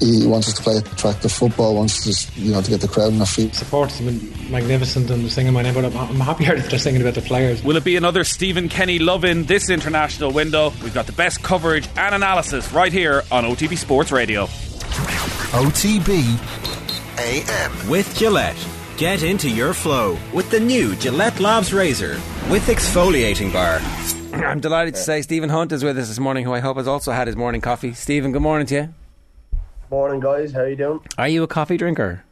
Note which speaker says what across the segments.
Speaker 1: He wants us to play attractive football, wants us, you know, to get the crowd on our feet.
Speaker 2: Supporters have been magnificent and singing my name, but I'm, I'm happier that they're singing about the players.
Speaker 3: Will it be another Stephen Kenny love in this international window? We've got the best coverage and analysis right here on OTB Sports Radio.
Speaker 4: OTB AM.
Speaker 5: With Gillette. Get into your flow with the new Gillette Labs Razor with exfoliating bar.
Speaker 6: I'm delighted to say Stephen Hunt is with us this morning, who I hope has also had his morning coffee. Stephen, good morning to you.
Speaker 7: Morning, guys. How you doing?
Speaker 6: Are you a coffee drinker?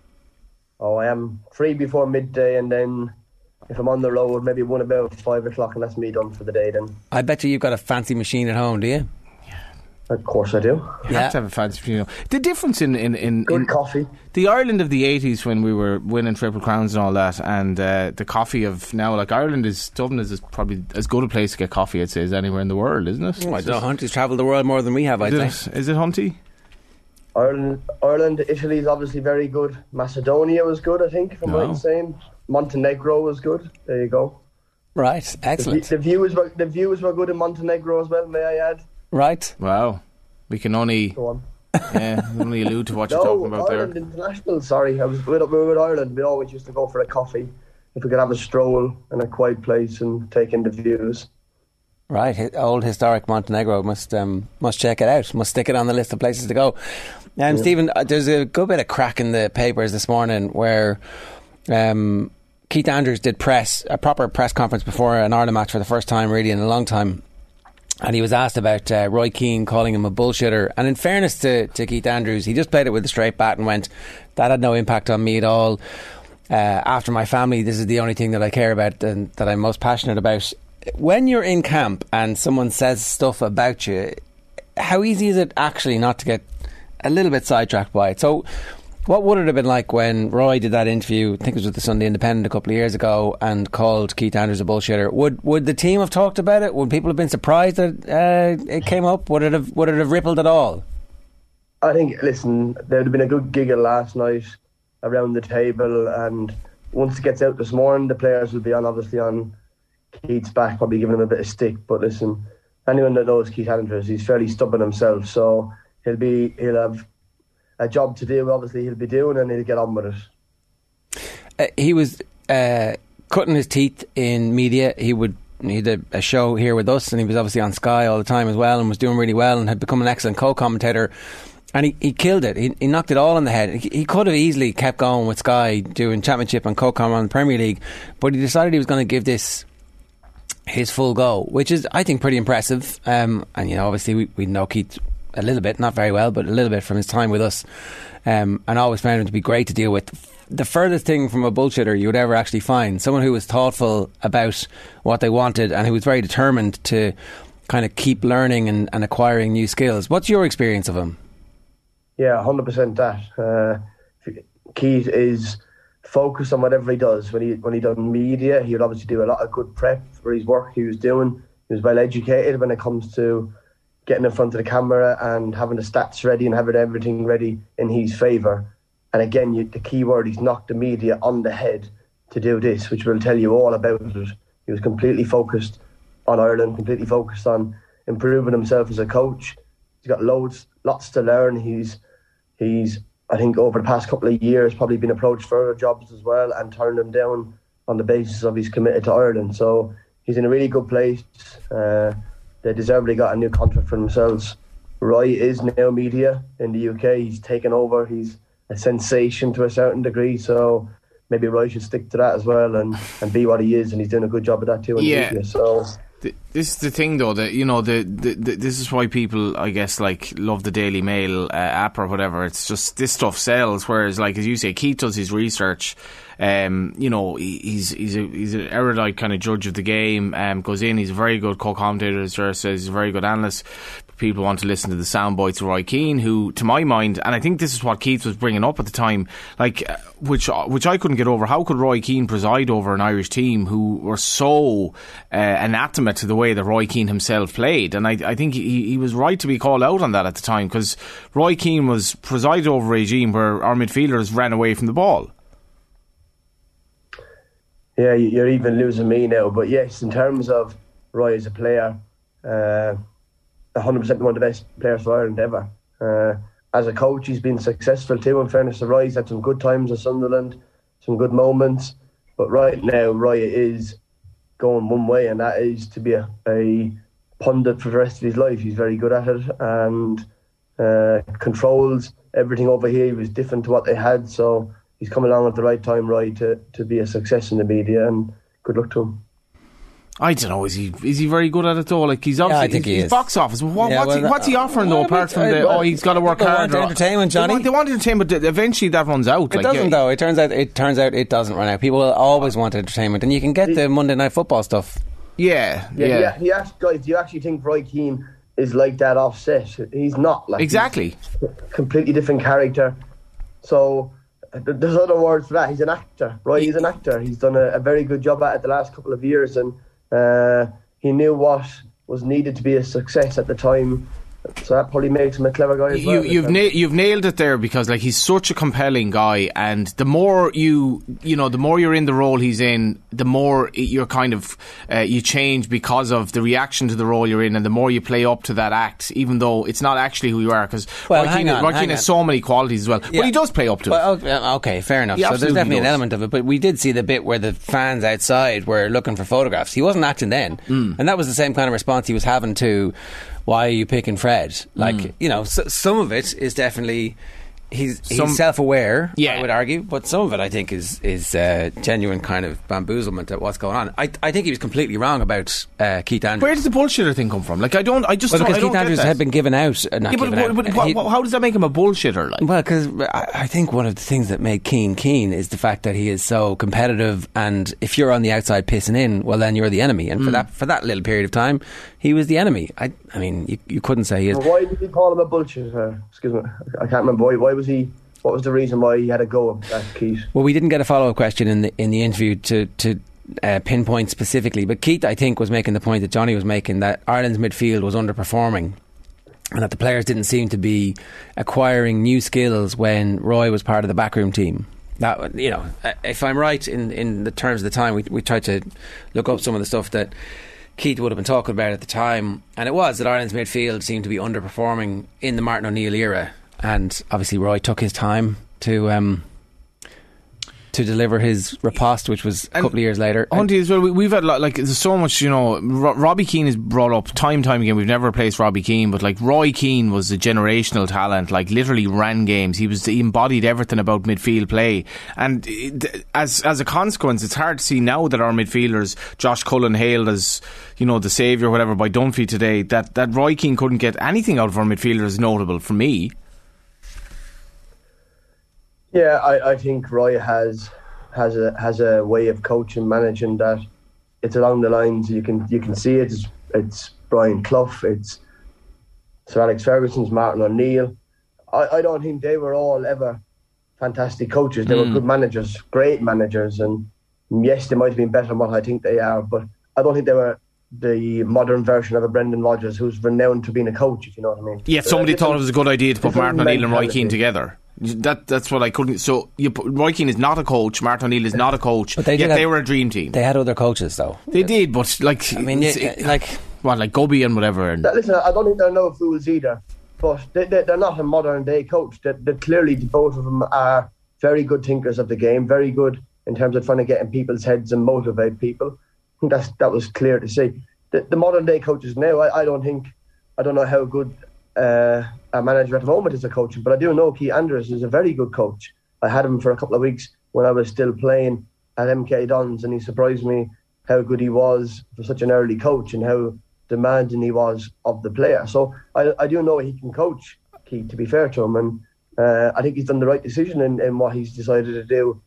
Speaker 7: Oh, I am free before midday, and then if I'm on the road, maybe one about five o'clock, and that's me done for the day. Then
Speaker 6: I bet you you've got a fancy machine at home, do you?
Speaker 7: Of course I do.
Speaker 8: You have to have a fancy machine. The difference in in, in,
Speaker 7: Good
Speaker 8: in
Speaker 7: coffee.
Speaker 8: the Ireland of the eighties when we were winning triple crowns and all that, and uh, the coffee of now, like Ireland is Dublin is probably as good a place to get coffee, I'd say, as anywhere in the world, isn't it?
Speaker 6: Oh, I
Speaker 8: It's
Speaker 6: don't know. Hunt has travelled the world more than we have, I'd
Speaker 8: Is
Speaker 6: say.
Speaker 8: it, is it Hunty?
Speaker 7: Ireland, Ireland, Italy is obviously very good. Macedonia was good, I think, From what I'm right
Speaker 8: No.
Speaker 7: in oh. saying. Montenegro was good. There you go.
Speaker 6: Right, excellent.
Speaker 7: the views were the views were good in Montenegro as well. May I add?
Speaker 6: Right.
Speaker 8: Wow, we can only
Speaker 7: Go on.
Speaker 8: yeah, only allude to what you're talking about
Speaker 7: Ireland
Speaker 8: there.
Speaker 7: International. Sorry, I was with, we were with Ireland. We always used to go for a coffee if we could have a stroll in a quiet place and take in the views.
Speaker 6: Right, old historic Montenegro must um, must check it out. Must stick it on the list of places to go. Um, Stephen, uh, there's a good bit of crack in the papers this morning where um, Keith Andrews did press a proper press conference before an Ireland match for the first time, really in a long time. And he was asked about uh, Roy Keane calling him a bullshitter. And in fairness to, to Keith Andrews, he just played it with a straight bat and went, "That had no impact on me at all." Uh, after my family, this is the only thing that I care about and that I'm most passionate about. When you're in camp and someone says stuff about you, how easy is it actually not to get a little bit sidetracked by it? So, what would it have been like when Roy did that interview? I think it was with the Sunday Independent a couple of years ago, and called Keith Andrews a bullshitter. Would would the team have talked about it? Would people have been surprised that uh, it came up? Would it have would it have rippled at all?
Speaker 7: I think, listen, there would have been a good giggle last night around the table, and once it gets out this morning, the players will be on, obviously, on Keith's back, probably giving him a bit of stick. But listen, anyone that knows Keith Andrews, he's fairly stubborn himself, so he'll be he'll have a job to do. Obviously, he'll be doing, and he'll get on with it.
Speaker 6: uh, he was uh, cutting his teeth in media. He would he did a show here with us, and he was obviously on Sky all the time as well, and was doing really well, and had become an excellent co-commentator. And he, he killed it. He, he knocked it all on the head. He, he could have easily kept going with Sky doing Championship and co-com on the Premier League, but he decided he was going to give this his full go, which is I think pretty impressive. Um, and you know, obviously we, we know Keith a little bit, not very well, but a little bit from his time with us, um, and always found him to be great to deal with. The furthest thing from a bullshitter you would ever actually find someone who was thoughtful about what they wanted and who was very determined to kind of keep learning and, and acquiring new skills. What's your experience of him?
Speaker 7: Yeah, hundred percent. That uh, Keith is focused on whatever he does. When he when he done media, he would obviously do a lot of good prep for his work he was doing. He was well educated when it comes to getting in front of the camera and having the stats ready and having everything ready in his favour. And again, you, the key word he's knocked the media on the head to do this, which will tell you all about it. He was completely focused on Ireland, completely focused on improving himself as a coach. He's got loads, lots to learn. He's he's I think over the past couple of years probably been approached for other jobs as well and turned them down on the basis of he's committed to Ireland. So he's in a really good place. Uh, they deservedly got a new contract for themselves. Roy is now media in the UK. He's taken over. He's a sensation to a certain degree. So maybe Roy should stick to that as well and, and be what he is. And he's doing a good job of that too in
Speaker 8: Yeah.
Speaker 7: media. So
Speaker 8: Th- This is the thing, though. That you know, the, the, the this is why people, I guess, like love the Daily Mail uh, app or whatever. It's just this stuff sells. Whereas, like as you say, Keith does his research. Um, you know, he, he's he's a, he's an erudite kind of judge of the game. Um, goes in. He's a very good co-commentator, as Ger says. He's a very good analyst. People want to listen to the sound bites of Roy Keane, who, to my mind, and I think this is what Keith was bringing up at the time, like uh, which which I couldn't get over. How could Roy Keane preside over an Irish team who were so uh, anathema to the way that Roy Keane himself played? And I, I think he, he was right to be called out on that at the time because Roy Keane was presided over a regime where our midfielders ran away from the ball.
Speaker 7: Yeah, you- you're even losing me now. But yes, in terms of Roy as a player, uh, 100% one of the best players for Ireland ever. Uh, as a coach, he's been successful too. In fairness to Roy, he's had some good times at Sunderland, some good moments. But right now, Roy is going one way, and that is to be a, a pundit for the rest of his life. He's very good at it and uh, controls everything over here. He was different to what they had, so he's come along at the right time, Roy, to, to be a success in the media. And good luck to him.
Speaker 8: I don't know. Is he is he very good at it though? Like he's obviously
Speaker 6: I think he
Speaker 8: he's
Speaker 6: is.
Speaker 8: box office. What,
Speaker 6: Yeah,
Speaker 8: what's,
Speaker 6: well,
Speaker 8: he, what's he
Speaker 6: uh,
Speaker 8: offering though? Apart from the oh, he's got to work
Speaker 6: people
Speaker 8: hard.
Speaker 6: want entertainment, Johnny.
Speaker 8: They want, they want entertainment, eventually that runs out.
Speaker 6: It
Speaker 8: like,
Speaker 6: doesn't
Speaker 8: yeah.
Speaker 6: though. It turns out it turns out it doesn't run out. People will always want entertainment, and you can get the Monday night football stuff.
Speaker 8: Yeah,
Speaker 7: Yeah,
Speaker 8: yeah,
Speaker 7: yeah. He asked, guys, do you actually think Roy Keane is like that offset? He's not. Like he's
Speaker 8: exactly.
Speaker 7: a completely different character. So there's other words for that. He's an actor. Roy is an actor. He's done a, a very good job at it the last couple of years, and uh, he knew what was needed to be a success at the time. So that probably makes him a clever guy as
Speaker 8: You,
Speaker 7: well.
Speaker 8: you've na- you've nailed it there because like he's such a compelling guy, and the more you you know, the more you're in the role he's in, the more you're kind of uh, you change because of the reaction to the role you're in, and the more you play up to that act, even though it's not actually who you are. Because
Speaker 6: Well,
Speaker 8: Roy
Speaker 6: hang
Speaker 8: Keane,
Speaker 6: on,
Speaker 8: Roy
Speaker 6: hang
Speaker 8: Keane has
Speaker 6: on.
Speaker 8: so many qualities as well,
Speaker 6: Yeah.
Speaker 8: but he does play up to it.
Speaker 6: Well, okay, uh, okay, fair enough.
Speaker 8: He
Speaker 6: so there's
Speaker 8: absolutely
Speaker 6: definitely an element of it, but we did see the bit where the fans outside were looking for photographs. He wasn't acting then,
Speaker 8: Hmm.
Speaker 6: and that was the same kind of response he was having to why are you picking Fred? Like
Speaker 8: Hmm.
Speaker 6: you know, s some of it is definitely. He's, he's
Speaker 8: Some-
Speaker 6: self-aware,
Speaker 8: Yeah.
Speaker 6: I would argue, but some of it I think is is uh, genuine kind of bamboozlement at what's going on. I, I think he was completely wrong about uh, Keith Andrews.
Speaker 8: Where does the bullshitter thing come from? Like I don't, I just
Speaker 6: well, because Keith Andrews had been given out. Uh,
Speaker 8: Yeah, but, but,
Speaker 6: out. He-
Speaker 8: how does that make him a bullshitter? Like,
Speaker 6: Well, because I, I think one of the things that made Keane Keane is the fact that he is so competitive, and if you're on the outside pissing in, well, then you're the enemy. And for
Speaker 8: Hmm.
Speaker 6: that for that little period of time, he was the enemy. I, I mean, you, you couldn't say he is.
Speaker 7: Why did he call him a bullshitter? Excuse me, I can't remember. Why, why was he? What was the reason why he had a go at Keith?
Speaker 6: Well, we didn't get a follow up question in the in the interview to to. Uh, pinpoint specifically, but Keith, I think, was making the point that Johnny was making that Ireland's midfield was underperforming, and that the players didn't seem to be acquiring new skills when Roy was part of the backroom team. That you know, if I'm right in, in the terms of the time, we we tried to look up some of the stuff that Keith would have been talking about at the time, and it was that Ireland's midfield seemed to be underperforming in the Martin O'Neill era, and obviously Roy took his time to. Um, to deliver his riposte, which was a
Speaker 8: And-
Speaker 6: couple of years later.
Speaker 8: Hunty as well. We, we've had like, there's so much, you know. Ro- Robbie Keane is brought up time and time again. We've never replaced Robbie Keane, but like Roy Keane was a generational talent. Like literally ran games. He was he embodied everything about midfield play. And eh, it, as as a consequence, it's hard to see now that our midfielders, Josh Cullen hailed as you know the saviour, or whatever, by Dunphy today. That that Roy Keane couldn't get anything out of our midfielders notable for me.
Speaker 7: Yeah, I, I think Roy has has a has a way of coaching, managing that. It's along the lines you can you can see it. It's, it's Brian Clough. It's Sir Alex Ferguson's Martin O'Neill. I, I don't think they were all ever fantastic coaches. They were mm. good managers, great managers, and yes, they might have been better than what I think they are. But I don't think they were the modern version of a Brendan Rodgers, who's renowned for being a coach. If you know what I mean. So
Speaker 8: somebody thought it was a good idea to put Martin O'Neill and Roy. Keane together. That that's what I couldn't. So you Roy Keane is not a coach. Martin O'Neill is not a coach.
Speaker 6: But they
Speaker 8: yet
Speaker 6: have-
Speaker 8: they were a dream team. They,
Speaker 6: they had other coaches, though.
Speaker 8: They did, but like
Speaker 6: I mean, yeah,
Speaker 8: it-
Speaker 6: like
Speaker 8: what, like Guppy and whatever. And
Speaker 7: Listen, I don't think they're no fools either, but they, they, they're not a modern day coach. They, they clearly, both of them are very good thinkers of the game, very good in terms of trying to get in people's heads and motivate people. That's, that was clear to see. The, the modern day coaches now, I, I don't think, I don't know how good uh, a manager at the moment is a coach, but I do know Keith Andrews is a very good coach. I had him for a couple of weeks when I was still playing at MK Dons, and he surprised me how good he was for such an early coach and how demanding he was of the player. So I, I do know he can coach Keith, to be fair to him, and uh, I think he's done the right decision in, in what he's decided to do,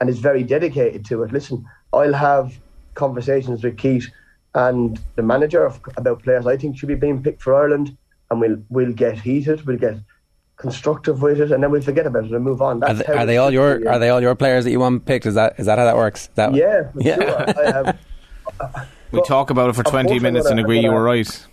Speaker 7: and is very dedicated to it. Listen, I'll have conversations with Keith and the manager of, about players I think should be being picked for Ireland, and we'll we'll get heated, we'll get constructive with it, and then we'll forget about it and move on.
Speaker 6: are they,
Speaker 7: how
Speaker 6: are they all your
Speaker 7: be,
Speaker 6: are they all your players that you want picked? Is that is that how that works? Is That
Speaker 7: Yeah,
Speaker 6: Yeah.
Speaker 7: sure. I have,
Speaker 8: we talk about it for twenty minutes and
Speaker 7: gonna-
Speaker 8: agree
Speaker 7: I'm
Speaker 8: you
Speaker 7: gonna-
Speaker 8: were right.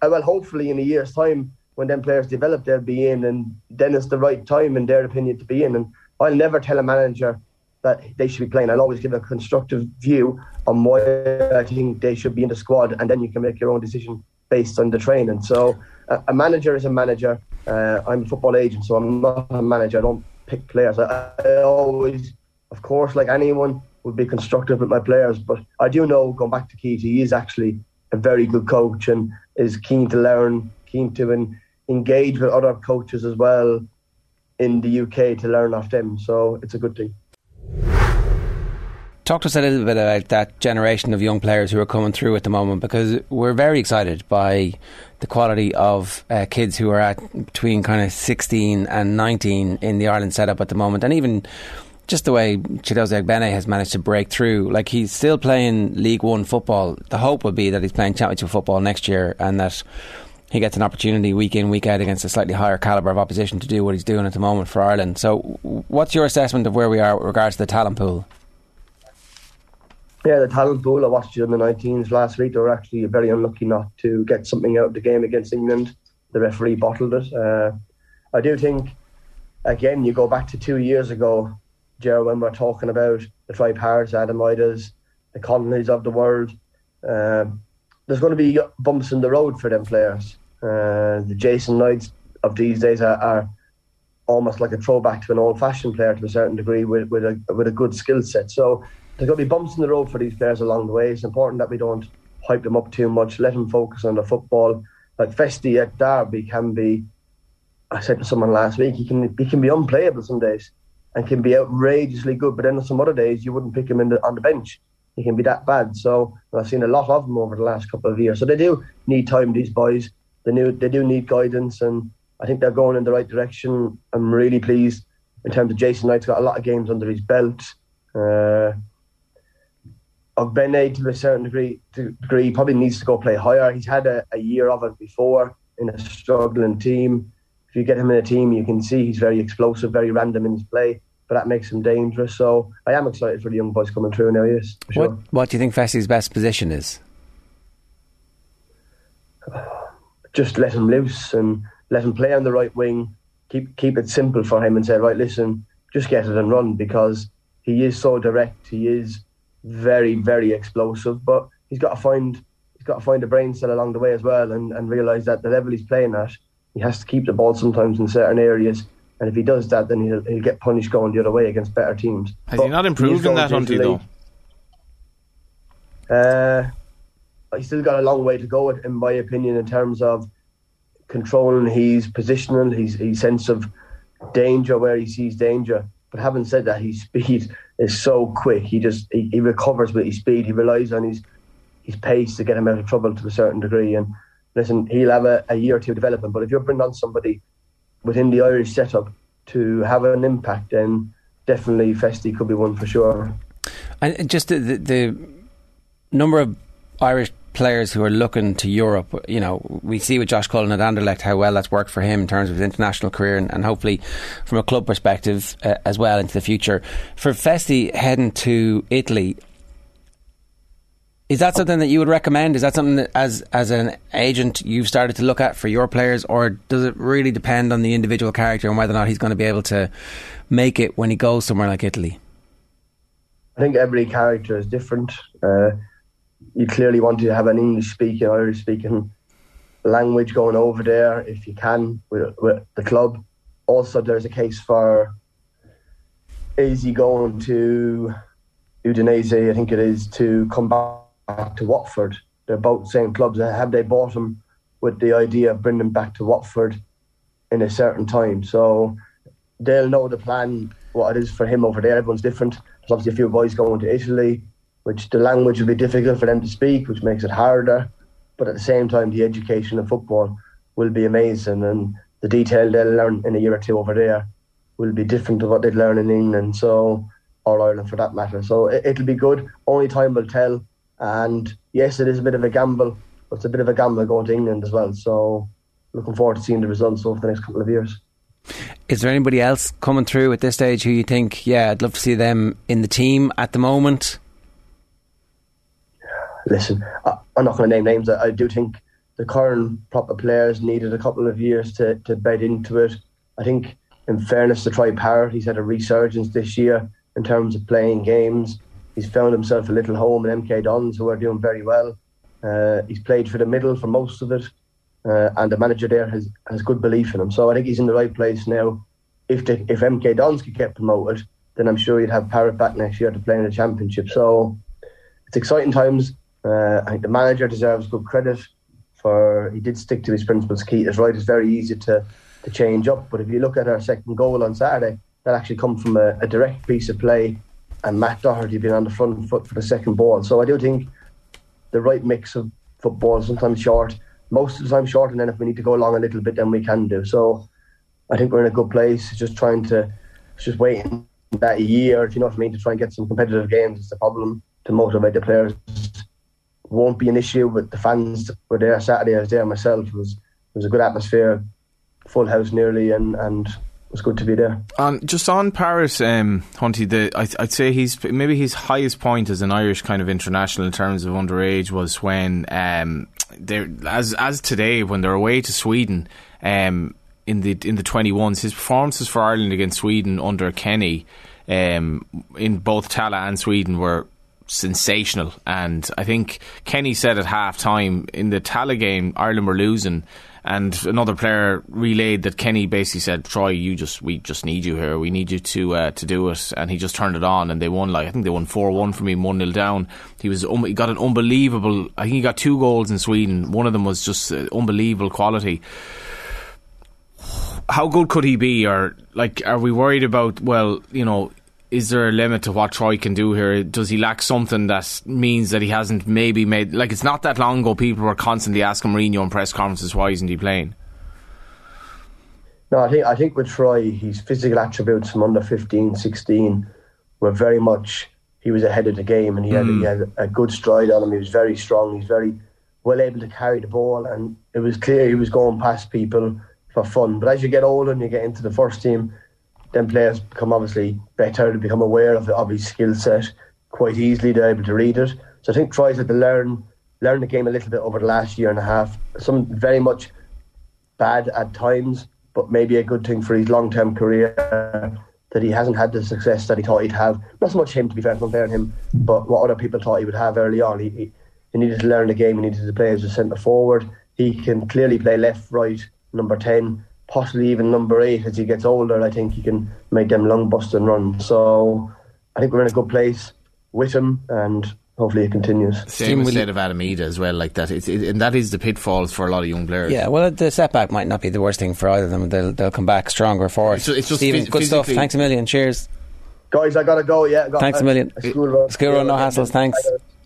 Speaker 7: Uh, well, hopefully in a year's time, when them players develop, they'll be in, and then it's the right time, in their opinion, to be in. And I'll never tell a manager that they should be playing. I'll always give a constructive view on why I think they should be in the squad, and then you can make your own decision based on the training. So a, manager is a manager. Uh, I'm a football agent, so I'm not a manager. I don't pick players. I, I always, of course, like anyone, would be constructive with my players. But I do know, going back to Keith, he is actually a very good coach and is keen to learn, keen to engage with other coaches as well in the UK to learn off them. So it's a good thing.
Speaker 6: Talk to us a little bit about that generation of young players who are coming through at the moment because we're very excited by the quality of uh, kids who are at between kind of 16 and 19 in the Ireland setup at the moment and even just the way Chiedozie Ogbene has managed to break through. Like he's still playing League One football. The hope would be that he's playing Championship football next year and that he gets an opportunity week in, week out against a slightly higher calibre of opposition to do what he's doing at the moment for Ireland. So, what's your assessment of where we are with regards to the talent pool?
Speaker 7: Yeah, the talent pool. I watched the 19s last week. They were actually very unlucky not to get something out of the game against England. The referee bottled it. Uh, I do think, again, you go back to two years ago, Joe, when we're talking about the Troy Parrotts, Adam Idahs, the Connollys of the world. Uh, there's going to be bumps in the road for them players. Uh, the Jason Knights of these days are, are, almost like a throwback to an old-fashioned player to a certain degree with, with a with a good skill set. So there's going to be bumps in the road for these players along the way. It's important that we don't hype them up too much. Let them focus on the football. Like Festy at Derby can be. I said to someone last week, he can he can be unplayable some days, and can be outrageously good. But then on some other days you wouldn't pick him in the, on the bench. He can be that bad. So I've seen a lot of them over the last couple of years. So they do need time. These boys, they do they do need guidance, and I think they're going in the right direction. I'm really pleased in terms of Jason Knight's got a lot of games under his belt. Uh, Ogbene to a certain degree, degree probably needs to go play higher. He's had a, a year of it before in a struggling team. If you get him in a team, you can see he's very explosive, very random in his play, but that makes him dangerous. So I am excited for the young boys coming through now. Yes,
Speaker 6: sure. What What do you think Festy's best position is?
Speaker 7: Just let him loose and let him play on the right wing. Keep keep it simple for him and say, right, listen, just get it and run because he is so direct. He is very, very explosive. But he's got to find he's got to find a brain cell along the way as well, and, and realise that the level he's playing at, he has to keep the ball sometimes in certain areas. And if he does that, then he'll, he'll get punished going the other way against better teams.
Speaker 8: Has but he not improved in that until
Speaker 7: though? Uh, he's still got a long way to go, in my opinion, in terms of controlling his positional, his, his sense of danger where he sees danger. But having said that, his speed is so quick. He just he, he recovers with his speed. He relies on his his pace to get him out of trouble to a certain degree. And listen, he'll have a, a year or two development. But if you're bringing on somebody within the Irish setup to have an impact, then definitely Festy could be one for sure.
Speaker 6: And just the, the, the number of Irish players who are looking to Europe, you know, we see with Josh Cullen at Anderlecht how well that's worked for him in terms of his international career and, and hopefully from a club perspective uh, as well into the future. For Festy heading to Italy, is that something that you would recommend? Is that something that, as as an agent, you've started to look at for your players, or does it really depend on the individual character and whether or not he's going to be able to make it when he goes somewhere like Italy?
Speaker 7: I think every character is different. Uh, you clearly want to have an English speaking, Irish speaking language going over there if you can with, with the club. Also, there's a case for is he going to Udinese, I think it is, to come back to Watford. They're both same clubs. Have they bought him with the idea of bringing him back to Watford in a certain time? So they'll know the plan, what it is for him over there. Everyone's different. There's obviously a few boys going to Italy which the language will be difficult for them to speak, which makes it harder. But at the same time, the education of football will be amazing, and the detail they'll learn in a year or two over there will be different to what they'd learn in England, so or Ireland for that matter. So it, it'll be good. Only time will tell. And yes, it is a bit of a gamble, but it's a bit of a gamble going to England as well. So looking forward to seeing the results over the next couple of years.
Speaker 6: Is there anybody else coming through at this stage who you think, yeah, I'd love to see them in the team at the moment?
Speaker 7: Listen, I, am not going to name names. I, do think the current proper players needed a couple of years to, to bed into it. I think, in fairness to Troy Parrott, he's had a resurgence this year in terms of playing games. He's found himself a little home in MK Dons, who are doing very well. Uh, he's played for the middle for most of it. uh, and the manager there has, has good belief in him. So I think he's in the right place now. If the, if MK Dons could get promoted, then I'm sure you'd have Parrott back next year to play in the championship. So it's exciting times. Uh, I think the manager deserves good credit for he did stick to his principles. Keith is right; it's very easy to to change up. But if you look at our second goal on Saturday, that actually come from a, a direct piece of play, and Matt Doherty being on the front foot for the second ball. So I do think the right mix of football, sometimes short, most of the time short, and then if we need to go along a little bit, then we can do. So I think we're in a good place. Just trying to, just waiting that year, if you know what I mean, to try and get some competitive games is the problem to motivate the players. Won't be an issue, but the fans were there Saturday. I was there myself. It was it was a good atmosphere, full house nearly, and and it was good to be there.
Speaker 8: On just on Parrott, um, Hunty, the I, I'd say he's maybe his highest point as an Irish kind of international in terms of underage was when um, they as as today when they're away to Sweden. Um, in the in the twenty ones, his performances for Ireland against Sweden under Kenny, um, in both Tallaght and Sweden were sensational. And I think Kenny said at half time in the Tallaght game, Ireland were losing. And another player relayed that Kenny basically said, "Troy, you just we just need you here. We need you to uh, to do it." And he just turned it on, and they won. Like I think they won four one from him, one 0 down. He was um, he got an unbelievable. I think he got two goals in Sweden. One of them was just uh, unbelievable quality how good could he be? Or like, are we worried about? Well, you know, is there a limit to what Troy can do here? Does he lack something that means that he hasn't maybe made? Like, it's not that long ago. People were constantly asking Mourinho in press conferences why isn't he playing.
Speaker 7: No, I think I think with Troy, his physical attributes from under 15, 16 were very much. He was ahead of the game, and he had, he hmm. had a good stride on him. He was very strong. He's very well able to carry the ball, and it was clear he was going past people for fun. But as you get older and you get into the first team, then players become obviously better to become aware of, of his skill set quite easily. They're able to read it. So I think Troy's had to learn learn the game a little bit over the last year and a half. Some very much bad at times, but maybe a good thing for his long term career that he hasn't had the success that he thought he'd have. Not so much him, to be fair, comparing him, but what other people thought he would have early on. He, he, he needed to learn the game. He needed to play as a centre forward. He can clearly play left, right, number 10, possibly even number 8 as he gets older. I think he can make them long busting runs. So I think we're in a good place with him and hopefully it continues.
Speaker 8: Same with said of Adam Idah as well, like that. It's, it, and that is the pitfalls for a lot of young players.
Speaker 6: Yeah, well, the setback might not be the worst thing for either of them. They'll, they'll come back stronger for it.
Speaker 8: It's, it's just
Speaker 6: Stephen,
Speaker 8: phys-
Speaker 6: good stuff. Thanks a million. Cheers.
Speaker 7: Guys, I gotta go. Yeah, got
Speaker 6: Thanks a million.
Speaker 7: school run.
Speaker 6: School run, no hassles. Thanks.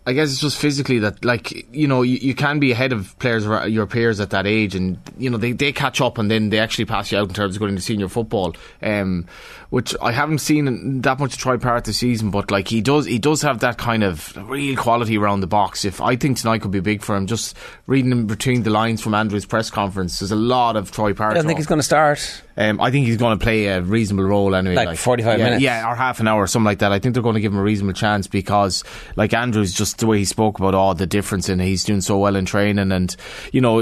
Speaker 8: I guess it's just physically that, like, you know, you, you can be ahead of players, your peers at that age, and you know they, they catch up and then they actually pass you out in terms of going into senior football. Um, which I haven't seen that much Troy Parrott this season, but like he does, he does have that kind of real quality around the box. If I think tonight could be big for him, just reading in between the lines from Andrew's press conference, there's a lot of Troy Parrott.
Speaker 6: I don't think he's going to start.
Speaker 8: Um, I think he's going to play a reasonable role anyway.
Speaker 6: Like 45
Speaker 8: yeah,
Speaker 6: minutes?
Speaker 8: Yeah, or half an hour, or something like that. I think they're going to give him a reasonable chance because, like Andrews, just the way he spoke about all the difference in he's doing so well in training. And, you know,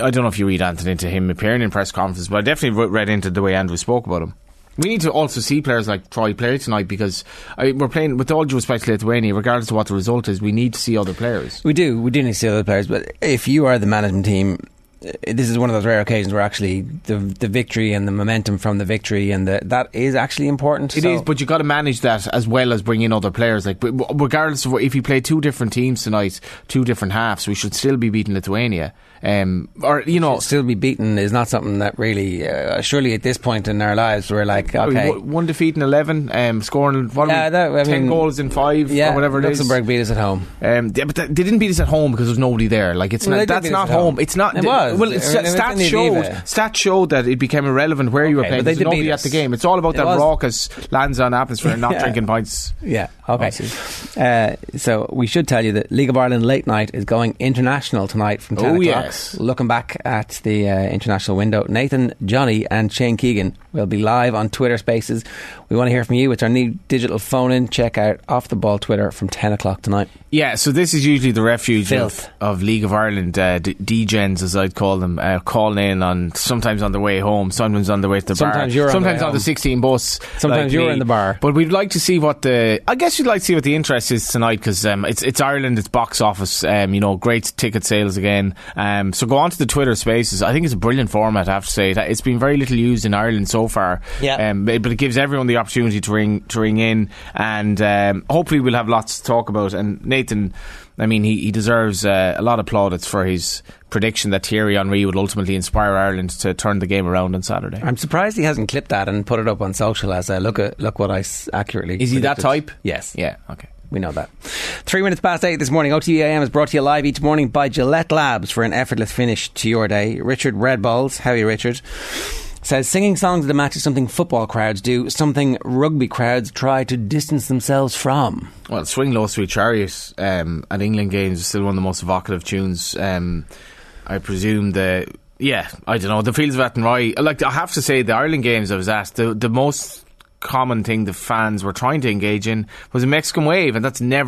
Speaker 8: I don't know if you read Anthony into him appearing in press conferences, but I definitely read into the way Andrews spoke about him. We need to also see players like Troy play tonight because I, we're playing, with all due respect to Lithuania, regardless of what the result is, we need to see other players.
Speaker 6: We do. We do need to see other players. But if you are the management team, this is one of those rare occasions where actually the the victory and the momentum from the victory and the, that is actually important.
Speaker 8: It is,
Speaker 6: So-
Speaker 8: but you got to manage that as well as bring in other players. Like, regardless of what, if you play two different teams tonight, two different halves, we should still be beating Lithuania. Um, or you know,
Speaker 6: still be beaten is not something that really. Uh, surely at this point in our lives, we're like, okay,
Speaker 8: one- defeat in eleven, um, scoring what
Speaker 6: Yeah,
Speaker 8: we,
Speaker 6: that- I
Speaker 8: ten
Speaker 6: mean,
Speaker 8: goals in five,
Speaker 6: yeah,
Speaker 8: or whatever it is.
Speaker 6: Luxembourg beat us at home.
Speaker 8: Um, yeah, but th- they didn't beat us at home because there's nobody there. Like it's
Speaker 6: Well,
Speaker 8: not, that's not home.
Speaker 6: home.
Speaker 8: It's not.
Speaker 6: It was.
Speaker 8: Well,
Speaker 6: it was
Speaker 8: stats showed. Stats showed that it became irrelevant where you were playing.
Speaker 6: but they did
Speaker 8: nobody at the game. It's all about
Speaker 6: It
Speaker 8: that
Speaker 6: was-
Speaker 8: raucous Lansdowne atmosphere, and not
Speaker 6: Yeah.
Speaker 8: drinking pints.
Speaker 6: Yeah. Okay. Uh, so we should tell you that League of Ireland late night is going international tonight from ten
Speaker 8: Oh,
Speaker 6: o'clock.
Speaker 8: yes.
Speaker 6: Looking back at the uh, international window, Nathan, Johnny, and Shane Keegan will be live on Twitter Spaces. We want to hear from you. It's our new digital phone in. Check out off the ball Twitter from ten o'clock tonight.
Speaker 8: Yeah, so this is usually the refuge of, of League of Ireland uh, d- degens, as I'd call them, uh, calling in on sometimes on the way home, sometimes on the way to the bar,
Speaker 6: Sometimes you're on the
Speaker 8: sometimes
Speaker 6: way
Speaker 8: on the 16 bus.
Speaker 6: Sometimes
Speaker 8: like
Speaker 6: you're
Speaker 8: me.
Speaker 6: in the bar.
Speaker 8: But we'd like to see what the. I guess you'd like to see what the interest is tonight because um, it's it's Ireland, it's box office. Um, you know, great ticket sales again. Um, so go on to the Twitter Spaces. I think it's a brilliant format. I have to say, It- it's been very little used in Ireland so far.
Speaker 6: Yeah.
Speaker 8: Um, but but it gives everyone the opportunity to ring to ring in, and um, hopefully we'll have lots to talk about. And Nathan, I mean, he, he deserves uh, a lot of plaudits for his prediction that Thierry Henry would ultimately inspire Ireland to turn the game around on Saturday.
Speaker 6: I'm surprised he hasn't clipped that and put it up on social as a look at look what I s- accurately.
Speaker 8: Is he that type?
Speaker 6: Yes.
Speaker 8: Yeah. Okay.
Speaker 6: We know that. Three minutes past eight this morning. OTAM is brought to you live each morning by Gillette Labs for an effortless finish to your day. Richard Red Redballs, how are you, Richard? Says singing songs at a match is something football crowds do, something rugby crowds try to distance themselves from.
Speaker 8: Well, Swing Low Sweet Chariot um, at England games is still one of the most evocative tunes. Um, I presume the yeah, I don't know the Fields of Athenry. Like I have to say, the Ireland games I was asked the the most common thing the fans were trying to engage in was a Mexican wave, and that's never